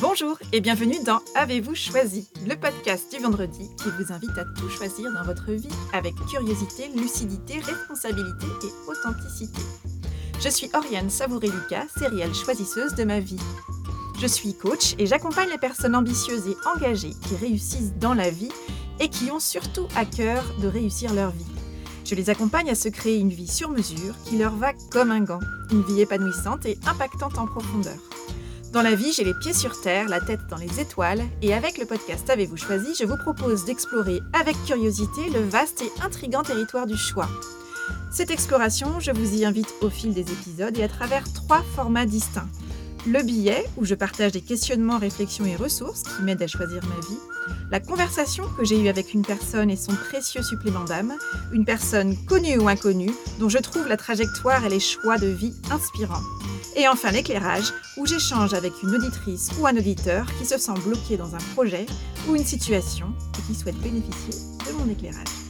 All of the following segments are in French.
Bonjour et bienvenue dans Avez-vous choisi, le podcast du vendredi qui vous invite à tout choisir dans votre vie avec curiosité, lucidité, responsabilité et authenticité. Je suis Oriane Savouré-Lucas, sérielle choisisseuse de ma vie. Je suis coach et j'accompagne les personnes ambitieuses et engagées qui réussissent dans la vie et qui ont surtout à cœur de réussir leur vie. Je les accompagne à se créer une vie sur mesure qui leur va comme un gant, une vie épanouissante et impactante en profondeur. Dans la vie, j'ai les pieds sur terre, la tête dans les étoiles, et avec le podcast Avez-vous choisi, je vous propose d'explorer avec curiosité le vaste et intrigant territoire du choix. Cette exploration, je vous y invite au fil des épisodes et à travers trois formats distincts. Le billet, où je partage des questionnements, réflexions et ressources qui m'aident à choisir ma vie. La conversation que j'ai eue avec une personne et son précieux supplément d'âme. Une personne connue ou inconnue, dont je trouve la trajectoire et les choix de vie inspirants. Et enfin l'éclairage, où j'échange avec une auditrice ou un auditeur qui se sent bloqué dans un projet ou une situation et qui souhaite bénéficier de mon éclairage.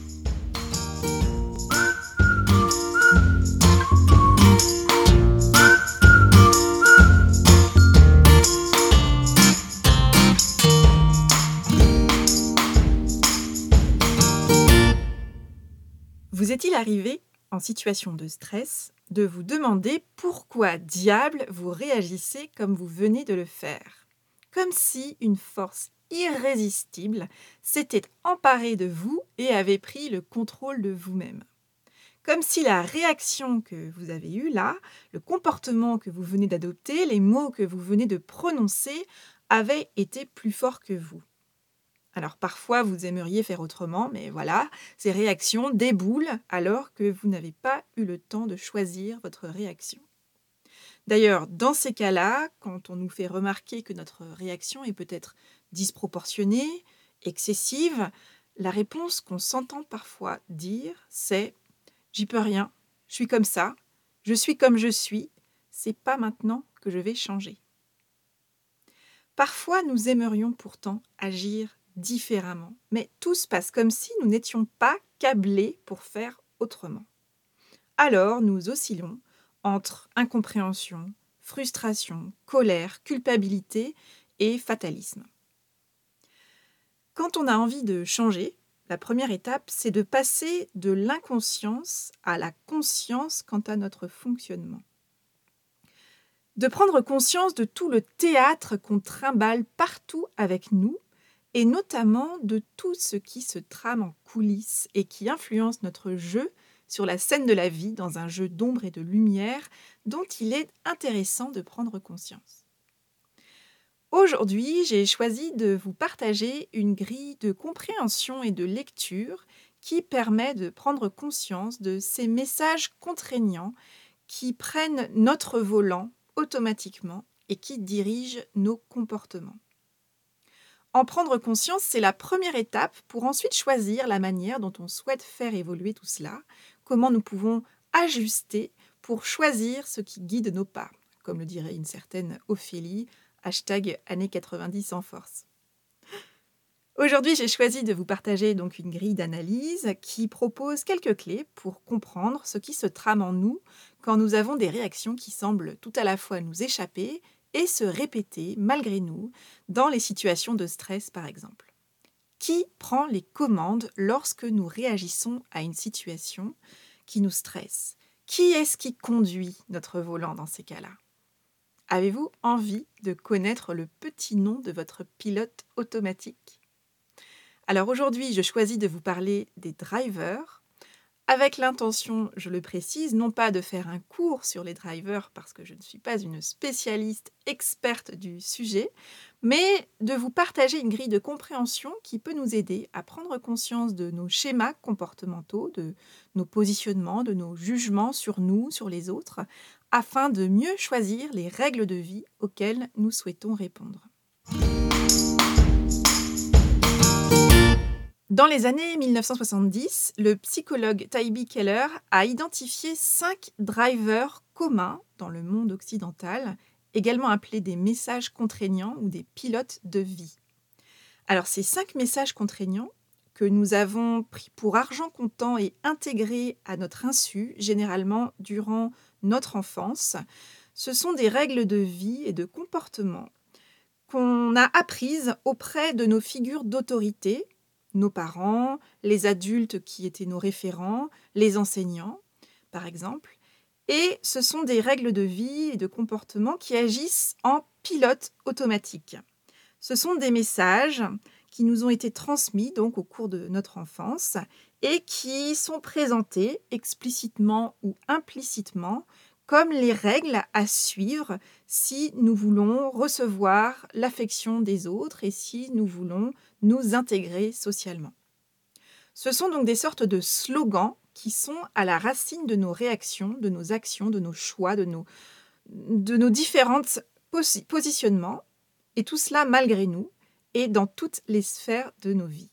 Est-il arrivé, en situation de stress, de vous demander pourquoi diable vous réagissez comme vous venez de le faire? Comme si une force irrésistible s'était emparée de vous et avait pris le contrôle de vous-même. Comme si la réaction que vous avez eue là, le comportement que vous venez d'adopter, les mots que vous venez de prononcer avaient été plus forts que vous. Alors parfois, vous aimeriez faire autrement, mais voilà, ces réactions déboulent alors que vous n'avez pas eu le temps de choisir votre réaction. D'ailleurs, dans ces cas-là, quand on nous fait remarquer que notre réaction est peut-être disproportionnée, excessive, la réponse qu'on s'entend parfois dire, c'est ⁇ J'y peux rien, je suis comme ça, je suis comme je suis, c'est pas maintenant que je vais changer. Parfois, nous aimerions pourtant agir différemment. Mais tout se passe comme si nous n'étions pas câblés pour faire autrement. Alors nous oscillons entre incompréhension, frustration, colère, culpabilité et fatalisme. Quand on a envie de changer, la première étape, c'est de passer de l'inconscience à la conscience quant à notre fonctionnement. De prendre conscience de tout le théâtre qu'on trimballe partout avec nous et notamment de tout ce qui se trame en coulisses et qui influence notre jeu sur la scène de la vie dans un jeu d'ombre et de lumière dont il est intéressant de prendre conscience. Aujourd'hui, j'ai choisi de vous partager une grille de compréhension et de lecture qui permet de prendre conscience de ces messages contraignants qui prennent notre volant automatiquement et qui dirigent nos comportements. En prendre conscience, c'est la première étape pour ensuite choisir la manière dont on souhaite faire évoluer tout cela, comment nous pouvons ajuster pour choisir ce qui guide nos pas, comme le dirait une certaine Ophélie, hashtag années 90 en force. Aujourd'hui, j'ai choisi de vous partager donc une grille d'analyse qui propose quelques clés pour comprendre ce qui se trame en nous quand nous avons des réactions qui semblent tout à la fois nous échapper et se répéter malgré nous dans les situations de stress par exemple. Qui prend les commandes lorsque nous réagissons à une situation qui nous stresse? Qui est-ce qui conduit notre volant dans ces cas-là? Avez-vous envie de connaître le petit nom de votre pilote automatique? Alors aujourd'hui, je choisis de vous parler des drivers avec l'intention, je le précise, non pas de faire un cours sur les drivers parce que je ne suis pas une spécialiste experte du sujet, mais de vous partager une grille de compréhension qui peut nous aider à prendre conscience de nos schémas comportementaux, de nos positionnements, de nos jugements sur nous, sur les autres, afin de mieux choisir les règles de vie auxquelles nous souhaitons répondre. Dans les années 1970, le psychologue Taibi Keller a identifié cinq drivers communs dans le monde occidental, également appelés des messages contraignants ou des pilotes de vie. Alors ces cinq messages contraignants que nous avons pris pour argent comptant et intégrés à notre insu, généralement durant notre enfance, ce sont des règles de vie et de comportement qu'on a apprises auprès de nos figures d'autorité, nos parents, les adultes qui étaient nos référents, les enseignants, par exemple. Et ce sont des règles de vie et de comportement qui agissent en pilote automatique. Ce sont des messages qui nous ont été transmis donc au cours de notre enfance et qui sont présentés explicitement ou implicitement comme les règles à suivre si nous voulons recevoir l'affection des autres et si nous voulons nous intégrer socialement. Ce sont donc des sortes de slogans qui sont à la racine de nos réactions, de nos actions, de nos choix, de nos, de différents positionnements, et tout cela malgré nous et dans toutes les sphères de nos vies.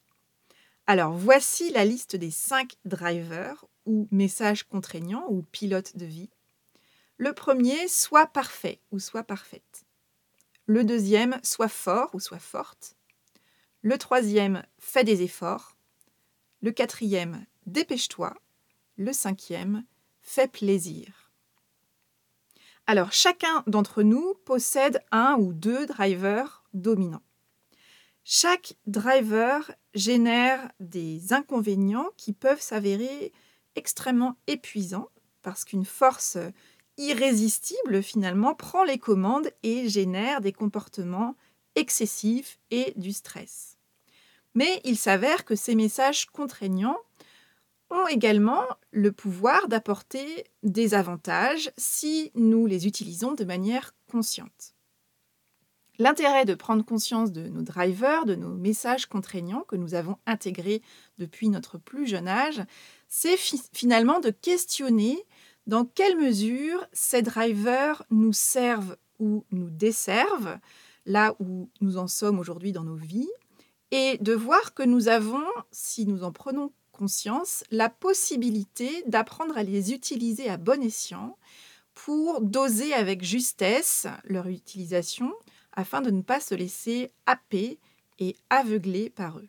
Alors voici la liste des cinq drivers ou messages contraignants ou pilotes de vie. Le premier, soit parfait ou soit parfaite. Le deuxième, soit fort ou soit forte. Le troisième, fais des efforts. Le quatrième, dépêche-toi. Le cinquième, fais plaisir. Alors, chacun d'entre nous possède un ou deux drivers dominants. Chaque driver génère des inconvénients qui peuvent s'avérer extrêmement épuisants parce qu'une force irrésistible finalement prend les commandes et génère des comportements excessifs et du stress. Mais il s'avère que ces messages contraignants ont également le pouvoir d'apporter des avantages si nous les utilisons de manière consciente. L'intérêt de prendre conscience de nos drivers, de nos messages contraignants que nous avons intégrés depuis notre plus jeune âge, c'est finalement de questionner dans quelle mesure ces drivers nous servent ou nous desservent là où nous en sommes aujourd'hui dans nos vies, et de voir que nous avons, si nous en prenons conscience, la possibilité d'apprendre à les utiliser à bon escient pour doser avec justesse leur utilisation afin de ne pas se laisser happer et aveugler par eux.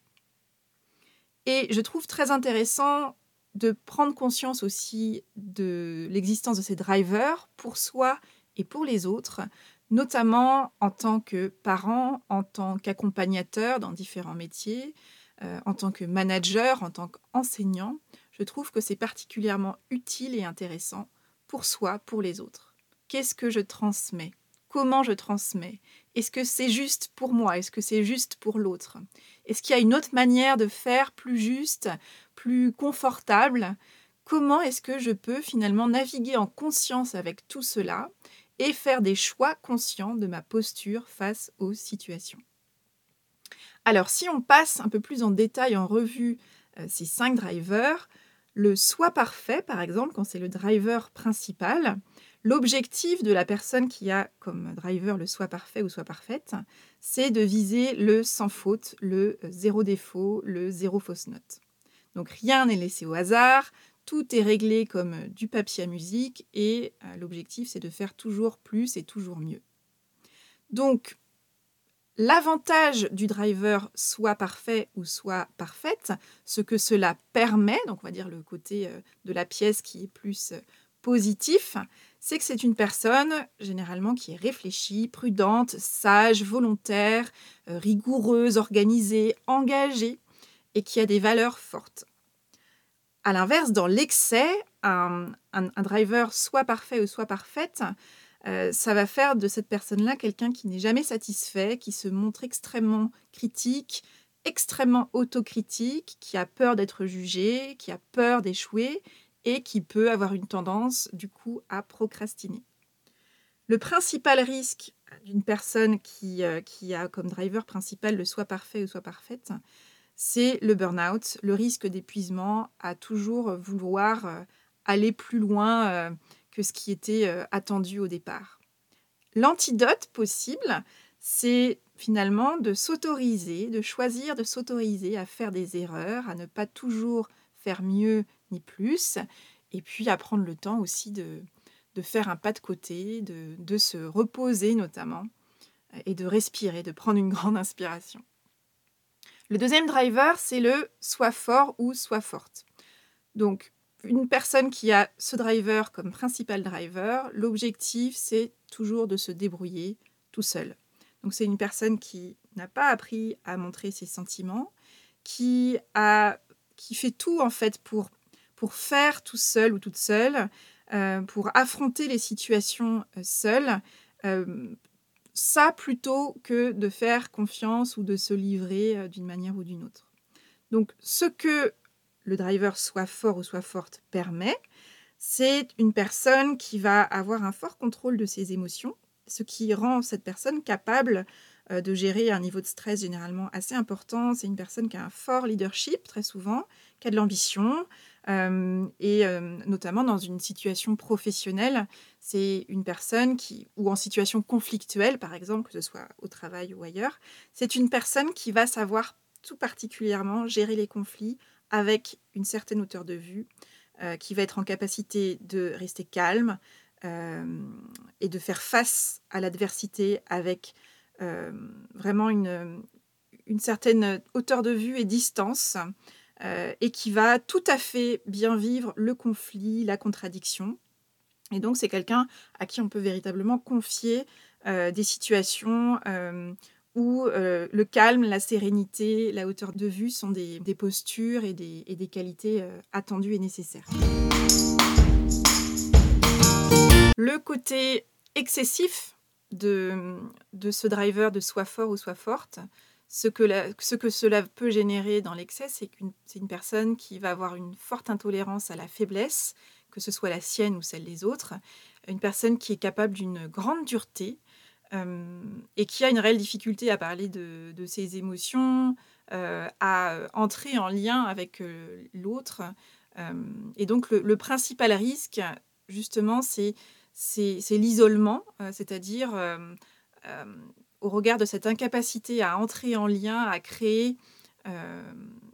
Et je trouve très intéressant de prendre conscience aussi de l'existence de ces drivers pour soi et pour les autres, notamment en tant que parent, en tant qu'accompagnateur dans différents métiers, euh, en tant que manager, en tant qu'enseignant. Je trouve que c'est particulièrement utile et intéressant pour soi, pour les autres. Qu'est-ce que je transmets? Comment je transmets? Est-ce que c'est juste pour moi? Est-ce que c'est juste pour l'autre? Est-ce qu'il y a une autre manière de faire plus juste, plus confortable Comment est-ce que je peux finalement naviguer en conscience avec tout cela et faire des choix conscients de ma posture face aux situations? Alors si on passe un peu plus en détail en revue euh, ces cinq drivers, le soi parfait par exemple, quand c'est le driver principal, L'objectif de la personne qui a comme driver le soi parfait ou soi parfaite, c'est de viser le sans faute, le euh, zéro défaut, le zéro fausse note. Donc rien n'est laissé au hasard, tout est réglé comme euh, du papier à musique et euh, l'objectif c'est de faire toujours plus et toujours mieux. Donc L'avantage du driver soit parfait ou soit parfaite, ce que cela permet, donc on va dire le côté de la pièce qui est plus positif, c'est que c'est une personne généralement qui est réfléchie, prudente, sage, volontaire, euh, rigoureuse, organisée, engagée et qui a des valeurs fortes. À l'inverse, dans l'excès, un, driver soit parfait ou soit parfaite, euh, ça va faire de cette personne-là quelqu'un qui n'est jamais satisfait, qui se montre extrêmement critique, extrêmement autocritique, qui a peur d'être jugé, qui a peur d'échouer et qui peut avoir une tendance du coup à procrastiner. Le principal risque d'une personne qui, euh, qui, a comme driver principal le soit parfait ou soit parfaite, c'est le burn-out, le risque d'épuisement à toujours vouloir euh, aller plus loin euh, que ce qui était attendu au départ. L'antidote possible, c'est finalement de s'autoriser, de choisir de s'autoriser à faire des erreurs, à ne pas toujours faire mieux ni plus, et puis à prendre le temps aussi de, faire un pas de côté, de se reposer notamment, et de respirer, de prendre une grande inspiration. Le deuxième driver, c'est le soit fort ou soit forte. Donc, une personne qui a ce driver comme principal driver, l'objectif, c'est toujours de se débrouiller tout seul. Donc c'est une personne qui n'a pas appris à montrer ses sentiments, qui, a, qui fait tout en fait pour, pour faire tout seul ou toute seule, euh, pour affronter les situations euh, seule. Euh, ça plutôt que de faire confiance ou de se livrer d'une manière ou d'une autre. Donc ce que le driver soit fort ou soit forte permet, c'est une personne qui va avoir un fort contrôle de ses émotions, ce qui rend cette personne capable euh, de gérer un niveau de stress généralement assez important. C'est une personne qui a un fort leadership très souvent, qui a de l'ambition, euh, et euh, notamment dans une situation professionnelle, c'est une personne qui, ou en situation conflictuelle par exemple, que ce soit au travail ou ailleurs, c'est une personne qui va savoir tout particulièrement gérer les conflits avec une certaine hauteur de vue, qui va être en capacité de rester calme et de faire face à l'adversité avec euh, vraiment une, une, certaine hauteur de vue et distance, euh, et qui va tout à fait bien vivre le conflit, la contradiction. Et donc c'est quelqu'un à qui on peut véritablement confier euh, des situations où le calme, la sérénité, la hauteur de vue sont des, des postures et des, et des qualités attendues et nécessaires. Le côté excessif de, de ce driver de soit fort ou soit forte, ce que, ce que cela peut générer dans l'excès, c'est qu'une une personne qui va avoir une forte intolérance à la faiblesse, que ce soit la sienne ou celle des autres, une personne qui est capable d'une grande dureté euh, et qui a une réelle difficulté à parler de, de ses émotions, euh, à entrer en lien avec euh, l'autre. et donc le, principal risque, justement, c'est c'est l'isolement, euh, c'est-à-dire euh, euh, au regard de cette incapacité à entrer en lien, à créer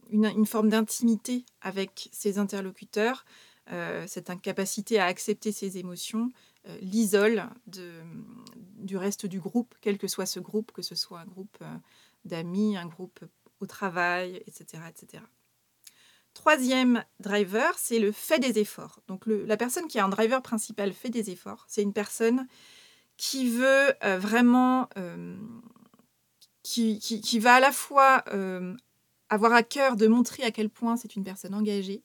une, forme d'intimité avec ses interlocuteurs, cette incapacité à accepter ses émotions, l'isole du reste du groupe, quel que soit ce groupe, que ce soit un groupe d'amis, un groupe au travail, etc. etc. Troisième driver, c'est le fait des efforts. Donc la personne qui a un driver principal fait des efforts. C'est une personne qui veut euh, vraiment, euh, qui, va à la fois euh, avoir à cœur de montrer à quel point c'est une personne engagée,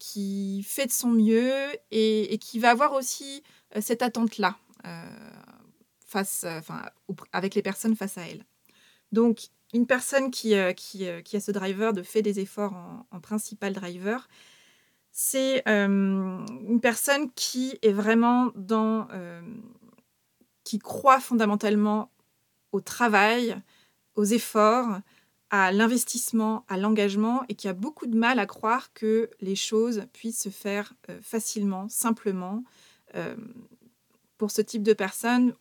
qui fait de son mieux et, et qui va avoir aussi cette attente-là face, enfin, avec les personnes face à elle. Donc une personne qui, euh, euh, qui, a ce driver de fait des efforts en, principal driver, c'est euh, une personne qui est vraiment dans. qui croit fondamentalement au travail, aux efforts, à l'investissement, à l'engagement et qui a beaucoup de mal à croire que les choses puissent se faire facilement, simplement. pour ce type de personne,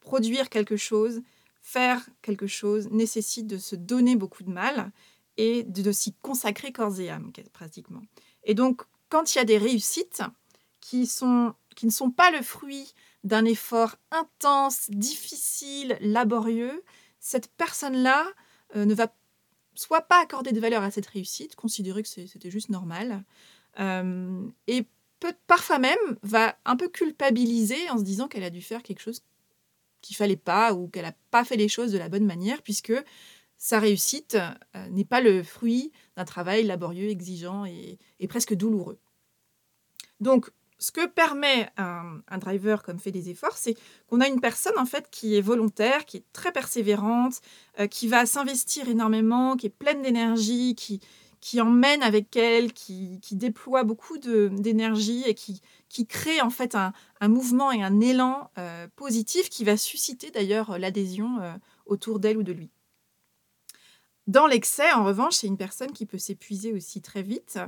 produire quelque chose, faire quelque chose nécessite de se donner beaucoup de mal et de, s'y consacrer corps et âme, pratiquement. Et donc, quand il y a des réussites qui, sont, qui ne sont pas le fruit d'un effort intense, difficile, laborieux, cette personne-là euh, ne va soit pas accorder de valeur à cette réussite, considérer que c'était juste normal, euh, et parfois même va un peu culpabiliser en se disant qu'elle a dû faire quelque chose qu'il fallait pas ou qu'elle n'a pas fait les choses de la bonne manière, puisque sa réussite euh, n'est pas le fruit d'un travail laborieux, exigeant et, presque douloureux. Donc, ce que permet un, driver comme fait des efforts, c'est qu'on a une personne en fait qui est volontaire, qui est très persévérante, euh, qui va s'investir énormément, qui est pleine d'énergie, qui, qui emmène avec elle, qui, déploie beaucoup d'énergie et qui, crée en fait un, mouvement et un élan euh, positif qui va susciter d'ailleurs l'adhésion euh, autour d'elle ou de lui. Dans l'excès, en revanche, c'est une personne qui peut s'épuiser aussi très vite.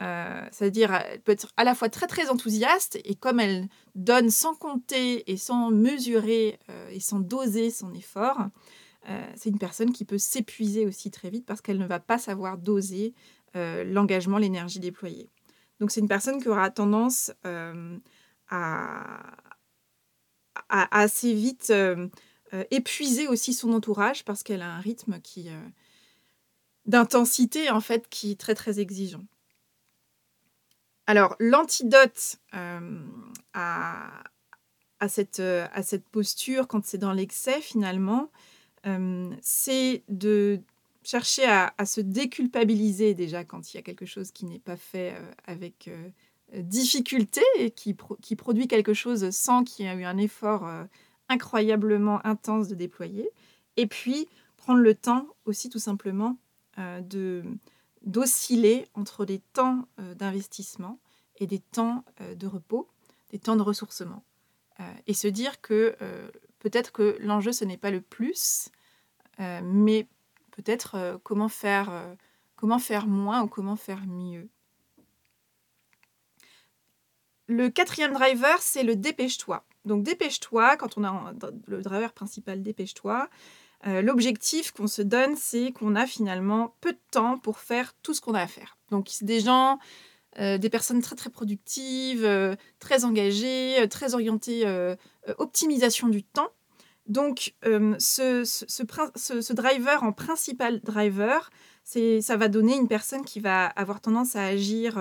Euh, c'est-à-dire, elle peut être à la fois très très enthousiaste et comme elle donne sans compter et sans mesurer et sans doser son effort, euh, c'est une personne qui peut s'épuiser aussi très vite parce qu'elle ne va pas savoir doser euh, l'engagement, l'énergie déployée. Donc c'est une personne qui aura tendance euh, à, assez vite épuiser aussi son entourage parce qu'elle a un rythme qui d'intensité en fait qui est très très exigeant. Alors, l'antidote à cette posture, quand c'est dans l'excès, finalement, c'est de chercher à, se déculpabiliser déjà quand il y a quelque chose qui n'est pas fait avec difficulté et qui, qui, produit quelque chose sans qu'il y ait eu un effort incroyablement intense de déployer. Et puis, prendre le temps aussi tout simplement de d'osciller entre des temps d'investissement et des temps de repos, des temps de ressourcement. et se dire que peut-être que l'enjeu, ce n'est pas le plus, mais peut-être comment, faire, comment faire moins ou comment faire mieux? Le quatrième driver, c'est le dépêche-toi. Donc dépêche-toi, quand on a le driver principal dépêche-toi, euh, l'objectif qu'on se donne, c'est qu'on a finalement peu de temps pour faire tout ce qu'on a à faire. Donc, c'est des gens, euh, des personnes très très productives, euh, très engagées, très orientées optimisation du temps. Donc, ce, ce, driver en principal driver, ça va donner une personne qui va avoir tendance à agir,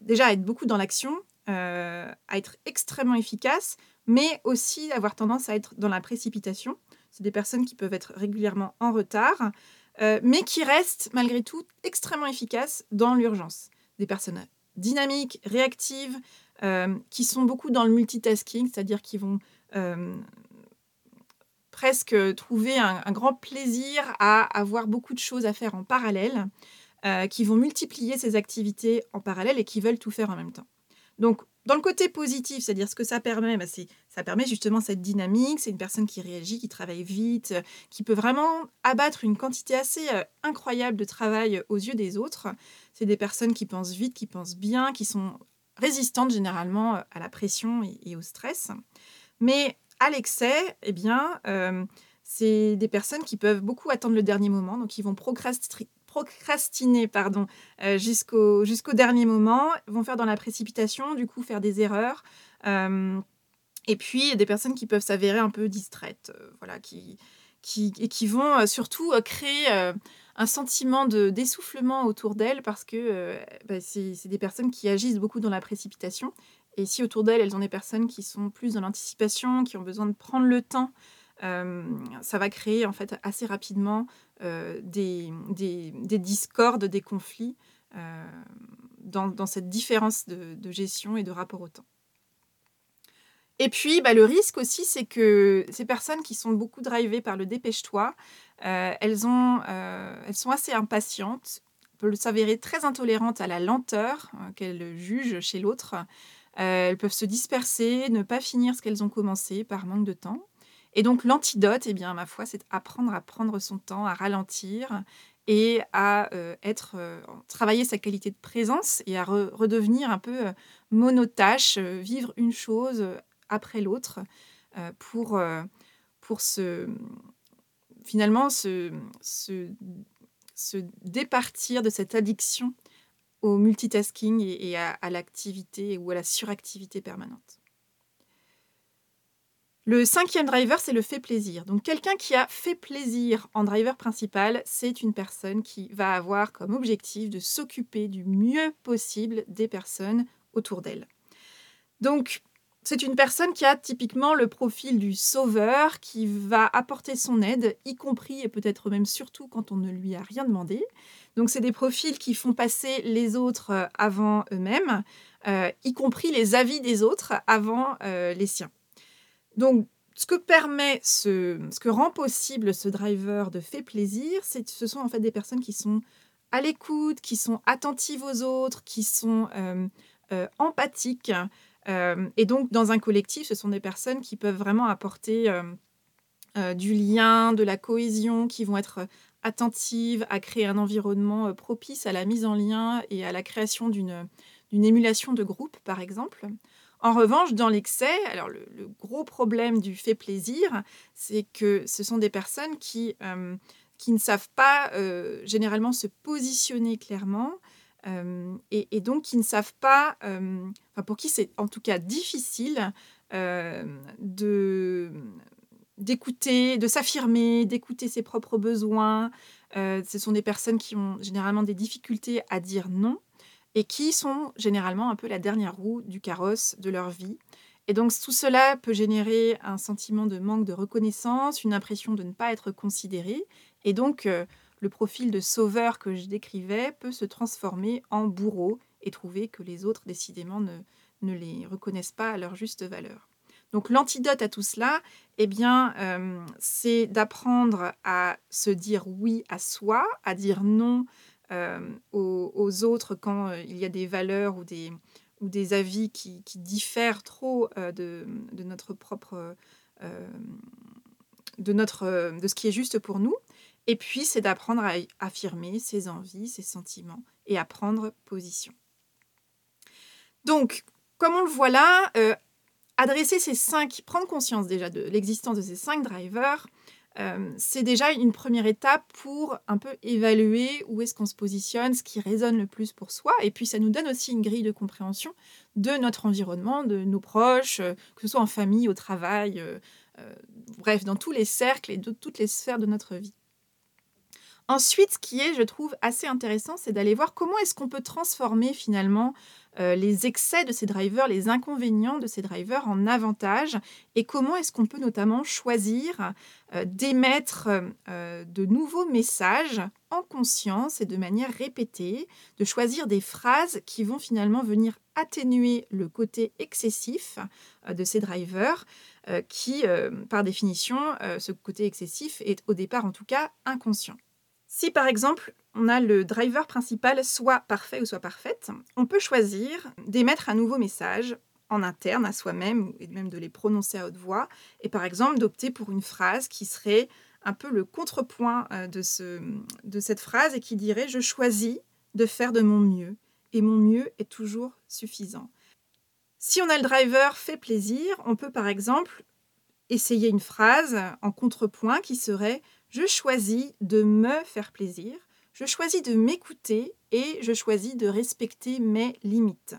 déjà à être beaucoup dans l'action, à être extrêmement efficace, mais aussi avoir tendance à être dans la précipitation. C'est des personnes qui peuvent être régulièrement en retard, euh, mais qui restent malgré tout extrêmement efficaces dans l'urgence. Des personnes dynamiques, réactives, euh, qui sont beaucoup dans le multitasking, c'est-à-dire qui vont euh, presque trouver un, grand plaisir à avoir beaucoup de choses à faire en parallèle, qui vont multiplier ces activités en parallèle et qui veulent tout faire en même temps. Donc, dans le côté positif, c'est-à-dire ce que ça permet, bah, ça permet justement cette dynamique. C'est une personne qui réagit, qui travaille vite, euh, qui peut vraiment abattre une quantité assez euh, incroyable de travail aux yeux des autres. C'est des personnes qui pensent vite, qui pensent bien, qui sont résistantes généralement euh, à la pression et, au stress. Mais à l'excès, eh bien, c'est des personnes qui peuvent beaucoup attendre le dernier moment, donc ils vont procrastiner pardon, euh, jusqu'au jusqu'au dernier moment, vont faire dans la précipitation, du coup faire des erreurs. Euh, et puis des personnes qui peuvent s'avérer un peu distraites, euh, voilà, qui, qui, et qui vont surtout créer un sentiment de d'essoufflement autour d'elles parce que bah, c'est des personnes qui agissent beaucoup dans la précipitation. Et si autour d'elles, elles ont des personnes qui sont plus dans l'anticipation, qui ont besoin de prendre le temps ça va créer en fait assez rapidement des, des, discordes, des conflits dans, cette différence de, gestion et de rapport au temps. Et puis, bah, le risque aussi, c'est que ces personnes qui sont beaucoup drivées par le dépêche-toi, elles, ont, elles sont assez impatientes, peuvent s'avérer très intolérantes à la lenteur qu'elles jugent chez l'autre. Elles peuvent se disperser, ne pas finir ce qu'elles ont commencé par manque de temps. Et donc l'antidote, eh bien, ma foi, c'est apprendre à prendre son temps, à ralentir et à euh, être, euh, travailler sa qualité de présence et à redevenir un peu euh, monotache, vivre une chose après l'autre pour, pour se, finalement se, se, se, départir de cette addiction multitasking et, à l'activité ou à la suractivité permanente. Le cinquième driver, c'est le fait plaisir. Donc quelqu'un qui a fait plaisir en driver principal, c'est une personne qui va avoir comme objectif de s'occuper du mieux possible des personnes autour d'elle. Donc c'est une personne qui a typiquement le profil du sauveur, qui va apporter son aide, y compris et peut-être même surtout quand on ne lui a rien demandé. Donc c'est des profils qui font passer les autres euh, avant eux-mêmes, euh, y compris les avis des autres avant euh, les siens. Donc, ce que permet, ce, ce que rend possible ce driver de fait plaisir, c'est ce sont en fait des personnes qui sont à l'écoute, qui sont attentives aux autres, qui sont empathiques. Et donc, dans un collectif, ce sont des personnes qui peuvent vraiment apporter du lien, de la cohésion, qui vont être attentives à créer un environnement propice à la mise en lien et à la création d'une émulation de groupe, par exemple. En revanche, dans l'excès, alors le, gros problème du fait plaisir, c'est que ce sont des personnes qui, euh, qui ne savent pas euh, généralement se positionner clairement euh, et, donc qui ne savent pas, enfin pour qui c'est en tout cas difficile de d'écouter, de s'affirmer, d'écouter ses propres besoins. ce sont des personnes qui ont généralement des difficultés à dire non et qui sont généralement un peu la dernière roue du carrosse de leur vie. Et donc tout cela peut générer un sentiment de manque de reconnaissance, une impression de ne pas être considéré, et donc euh, le profil de sauveur que je décrivais peut se transformer en bourreau et trouver que les autres décidément ne, ne les reconnaissent pas à leur juste valeur. Donc l'antidote à tout cela, eh bien, euh, c'est d'apprendre à se dire oui à soi, à dire non euh, aux, autres quand euh, il y a des valeurs ou des, ou des avis qui, diffèrent trop de, notre propre... de, notre, de ce qui est juste pour nous. Et puis, c'est d'apprendre à affirmer ses envies, ses sentiments et à prendre position. Donc, comme on le voit là, adresser ces cinq, prendre conscience déjà de l'existence de ces cinq drivers, euh, c'est déjà une première étape pour un peu évaluer où est-ce qu'on se positionne, ce qui résonne le plus pour soi. Et puis ça nous donne aussi une grille de compréhension de notre environnement, de nos proches, euh, que ce soit en famille, au travail, euh, bref, dans tous les cercles et de toutes les sphères de notre vie. Ensuite, ce qui est, je trouve, assez intéressant, c'est d'aller voir comment est-ce qu'on peut transformer finalement euh, les excès de ces drivers, les inconvénients de ces drivers en avantages et comment est-ce qu'on peut notamment choisir euh, d'émettre euh, de nouveaux messages en conscience et de manière répétée, de choisir des phrases qui vont finalement venir atténuer le côté excessif de ces drivers qui, par définition, ce côté excessif est au départ en tout cas inconscient. Si par exemple on a le driver principal soit parfait ou soit parfaite, on peut choisir d'émettre un nouveau message en interne à soi-même et même de les prononcer à haute voix et par exemple d'opter pour une phrase qui serait un peu le contrepoint euh, de, ce, de cette phrase et qui dirait je choisis de faire de mon mieux et mon mieux est toujours suffisant. Si on a le driver fait plaisir, on peut par exemple essayer une phrase en contrepoint qui serait je choisis de me faire plaisir, je choisis de m'écouter et je choisis de respecter mes limites.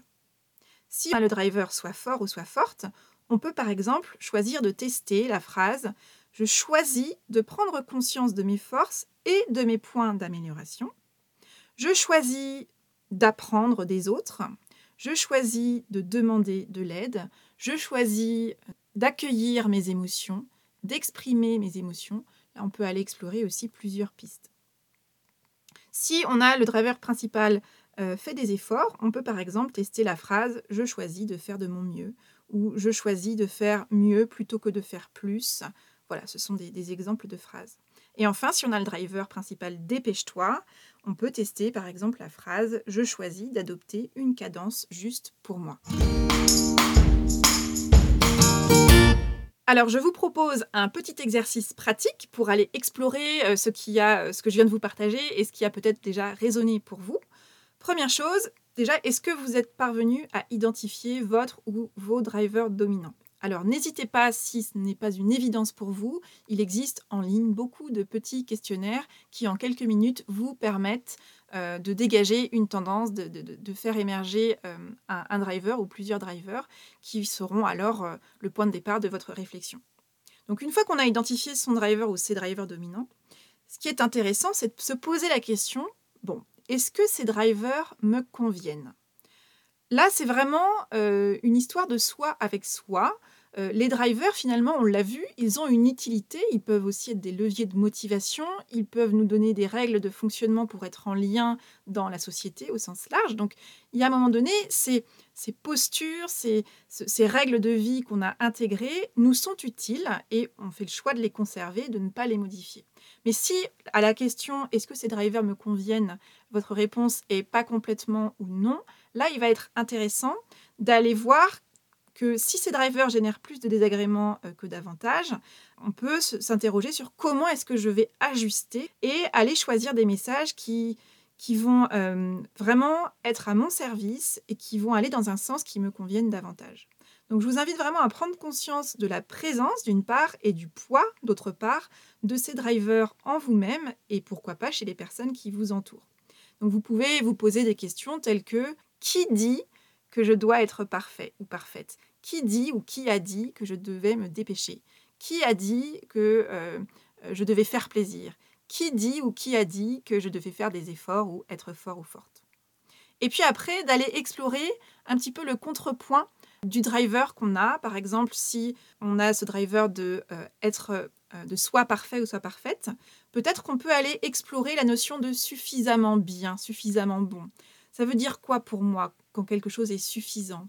Si le driver soit fort ou soit forte, on peut par exemple choisir de tester la phrase Je choisis de prendre conscience de mes forces et de mes points d'amélioration. Je choisis d'apprendre des autres. Je choisis de demander de l'aide. Je choisis d'accueillir mes émotions, d'exprimer mes émotions on peut aller explorer aussi plusieurs pistes. Si on a le driver principal euh, fait des efforts, on peut par exemple tester la phrase je choisis de faire de mon mieux ou je choisis de faire mieux plutôt que de faire plus. Voilà, ce sont des exemples de phrases. Et enfin, si on a le driver principal dépêche-toi, on peut tester par exemple la phrase je choisis d'adopter une cadence juste pour moi. Alors, je vous propose un petit exercice pratique pour aller explorer euh, a, ce que je viens de vous partager et ce qui a peut-être déjà résonné pour vous. Première chose, déjà, est-ce que vous êtes parvenu à identifier votre ou vos drivers dominants? Alors n'hésitez pas, si ce n'est pas une évidence pour vous, il existe en ligne beaucoup de petits questionnaires qui en quelques minutes vous permettent euh, de dégager une tendance, de, faire émerger euh, un, driver ou plusieurs drivers qui seront alors euh, le point de départ de votre réflexion. Donc une fois qu'on a identifié son driver ou ses drivers dominants, ce qui est intéressant, c'est de se poser la question, bon, est-ce que ces drivers me conviennent? Là, c'est vraiment une histoire de soi avec soi. Euh, les drivers, finalement, on l'a vu, ils ont une utilité, ils peuvent aussi être des leviers de motivation, ils peuvent nous donner des règles de fonctionnement pour être en lien dans la société au sens large. Donc, il y a un moment donné, ces, postures, ces, ces, règles de vie qu'on a intégrées nous sont utiles et on fait le choix de les conserver, de ne pas les modifier. Mais si à la question est-ce que ces drivers me conviennent, votre réponse est pas complètement ou non, là, il va être intéressant d'aller voir que si ces drivers génèrent plus de désagréments euh, que d'avantages, on peut s'interroger sur comment est-ce que je vais ajuster et aller choisir des messages qui, vont euh, vraiment être à mon service et qui vont aller dans un sens qui me convienne davantage. Donc je vous invite vraiment à prendre conscience de la présence d'une part et du poids d'autre part de ces drivers en vous-même et pourquoi pas chez les personnes qui vous entourent. Donc vous pouvez vous poser des questions telles que qui dit que je dois être parfait ou parfaite Qui dit ou qui a dit que je devais me dépêcher? Qui a dit que euh, je devais faire plaisir? Qui dit ou qui a dit que je devais faire des efforts ou être fort ou forte? Et puis après, d'aller explorer un petit peu le contrepoint du driver qu'on a. Par exemple, si on a ce driver de euh, être euh, de soit parfait ou soit parfaite, peut-être qu'on peut aller explorer la notion de suffisamment bien, suffisamment bon. Ça veut dire quoi pour moi quand quelque chose est suffisant?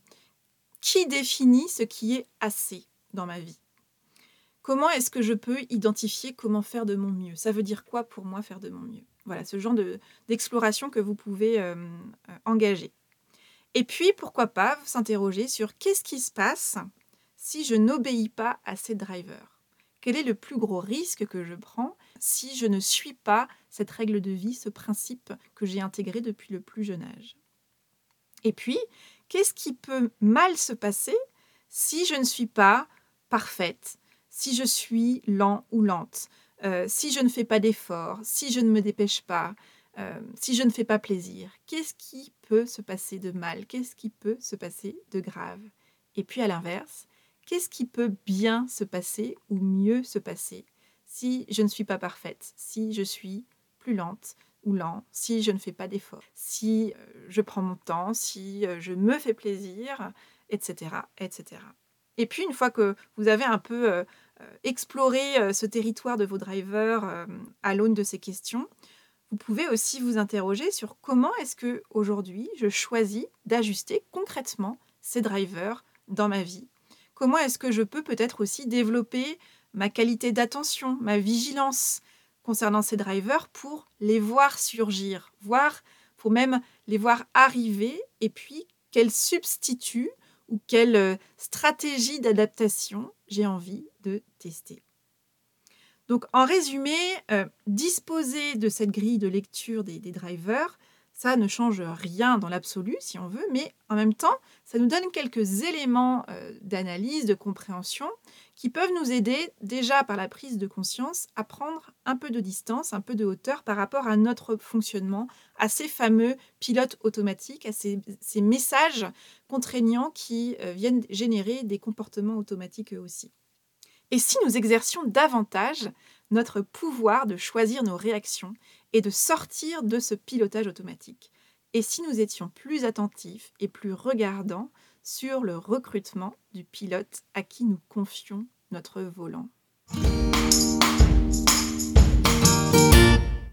Qui définit ce qui est assez dans ma vie? Comment est-ce que je peux identifier comment faire de mon mieux? Ça veut dire quoi pour moi faire de mon mieux? Voilà, ce genre d'exploration que vous pouvez euh, engager. Et puis, pourquoi pas s'interroger sur qu'est-ce qui se passe si je n'obéis pas à ces drivers? Quel est le plus gros risque que je prends si je ne suis pas cette règle de vie, ce principe que j'ai intégré depuis le plus jeune âge. Et puis, qu'est-ce qui peut mal se passer si je ne suis pas parfaite, si je suis lent ou lente, euh, si je ne fais pas d'efforts, si je ne me dépêche pas, euh, si je ne fais pas plaisir, qu'est-ce qui peut se passer de mal? Qu'est-ce qui peut se passer de grave? Et puis à l'inverse, qu'est-ce qui peut bien se passer ou mieux se passer si je ne suis pas parfaite, si je suis plus lente ou lent, si je ne fais pas d'efforts, si euh, je prends mon temps, si euh, je me fais plaisir, etc., etc. Et puis une fois que vous avez un peu exploré ce territoire de vos drivers à l'aune de ces questions, vous pouvez aussi vous interroger sur comment est-ce que aujourd'hui je choisis d'ajuster concrètement ces drivers dans ma vie. Comment est-ce que je peux peut-être aussi développer ma qualité d'attention, ma vigilance concernant ces drivers pour les voir surgir, voir pour même les voir arriver et puis quel substitut ou quelle euh, stratégie d'adaptation j'ai envie de tester. Donc en résumé, euh, disposer de cette grille de lecture des, drivers, ça ne change rien dans l'absolu si on veut, mais en même temps, ça nous donne quelques éléments euh, d'analyse, de compréhension qui peuvent nous aider déjà par la prise de conscience à prendre un peu de distance, un peu de hauteur par rapport à notre fonctionnement, à ces fameux pilotes automatiques, à ces, messages contraignants qui euh, viennent générer des comportements automatiques eux aussi. Et si nous exercions davantage notre pouvoir de choisir nos réactions et de sortir de ce pilotage automatique. Et si nous étions plus attentifs et plus regardants sur le recrutement du pilote à qui nous confions notre volant.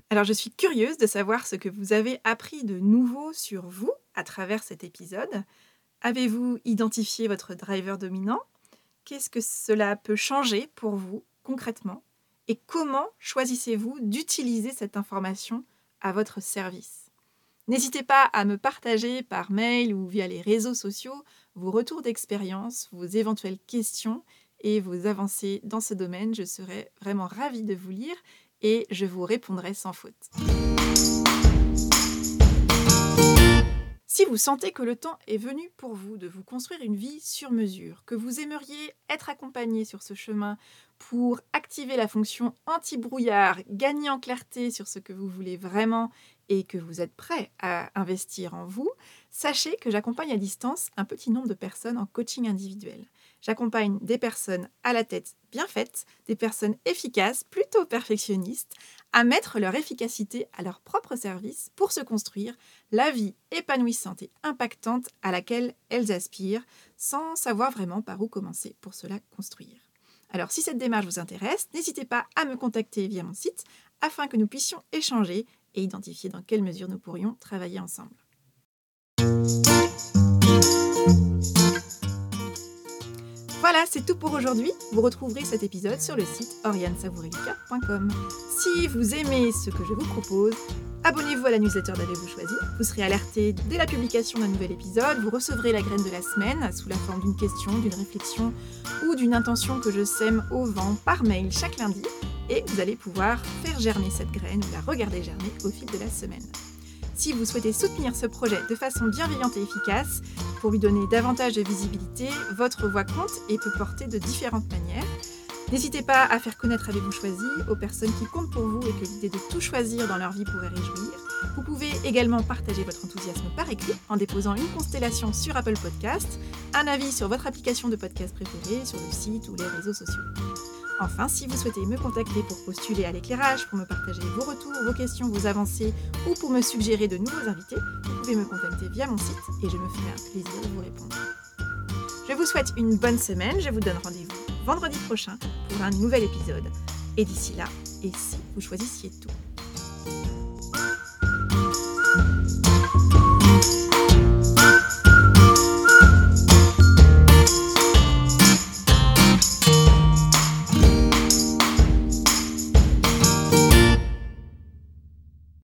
Alors je suis curieuse de savoir ce que vous avez appris de nouveau sur vous à travers cet épisode. Avez-vous identifié votre driver dominant? Qu'est-ce que cela peut changer pour vous concrètement? Et comment choisissez-vous d'utiliser cette information à votre service? N'hésitez pas à me partager par mail ou via les réseaux sociaux vos retours d'expérience, vos éventuelles questions et vos avancées dans ce domaine. Je serai vraiment ravie de vous lire et je vous répondrai sans faute. Si vous sentez que le temps est venu pour vous de vous construire une vie sur mesure, que vous aimeriez être accompagné sur ce chemin pour activer la fonction anti-brouillard, gagner en clarté sur ce que vous voulez vraiment et que vous êtes prêt à investir en vous, sachez que j'accompagne à distance un petit nombre de personnes en coaching individuel. J'accompagne des personnes à la tête bien faite, des personnes efficaces, plutôt perfectionnistes, à mettre leur efficacité à leur propre service pour se construire la vie épanouissante et impactante à laquelle elles aspirent, sans savoir vraiment par où commencer pour cela construire. Alors si cette démarche vous intéresse, n'hésitez pas à me contacter via mon site afin que nous puissions échanger et identifier dans quelle mesure nous pourrions travailler ensemble. Voilà, c'est tout pour aujourd'hui. Vous retrouverez cet épisode sur le site oriansavourelica.com. Si vous aimez ce que je vous propose, abonnez-vous à la newsletter d'Avez-vous choisi. Vous serez alerté dès la publication d'un nouvel épisode. Vous recevrez la graine de la semaine sous la forme d'une question, d'une réflexion ou d'une intention que je sème au vent par mail chaque lundi. Et vous allez pouvoir faire germer cette graine ou la regarder germer au fil de la semaine. Si vous souhaitez soutenir ce projet de façon bienveillante et efficace, pour lui donner davantage de visibilité, votre voix compte et peut porter de différentes manières. N'hésitez pas à faire connaître Avez-vous choisi aux personnes qui comptent pour vous et que l'idée de tout choisir dans leur vie pourrait réjouir. Vous pouvez également partager votre enthousiasme par écrit en déposant une constellation sur Apple Podcast, un avis sur votre application de podcast préférée, sur le site ou les réseaux sociaux. Enfin, si vous souhaitez me contacter pour postuler à l'éclairage, pour me partager vos retours, vos questions, vos avancées ou pour me suggérer de nouveaux invités, vous pouvez me contacter via mon site et je me ferai un plaisir de vous répondre. Je vous souhaite une bonne semaine, je vous donne rendez-vous vendredi prochain pour un nouvel épisode. Et d'ici là, et si vous choisissiez tout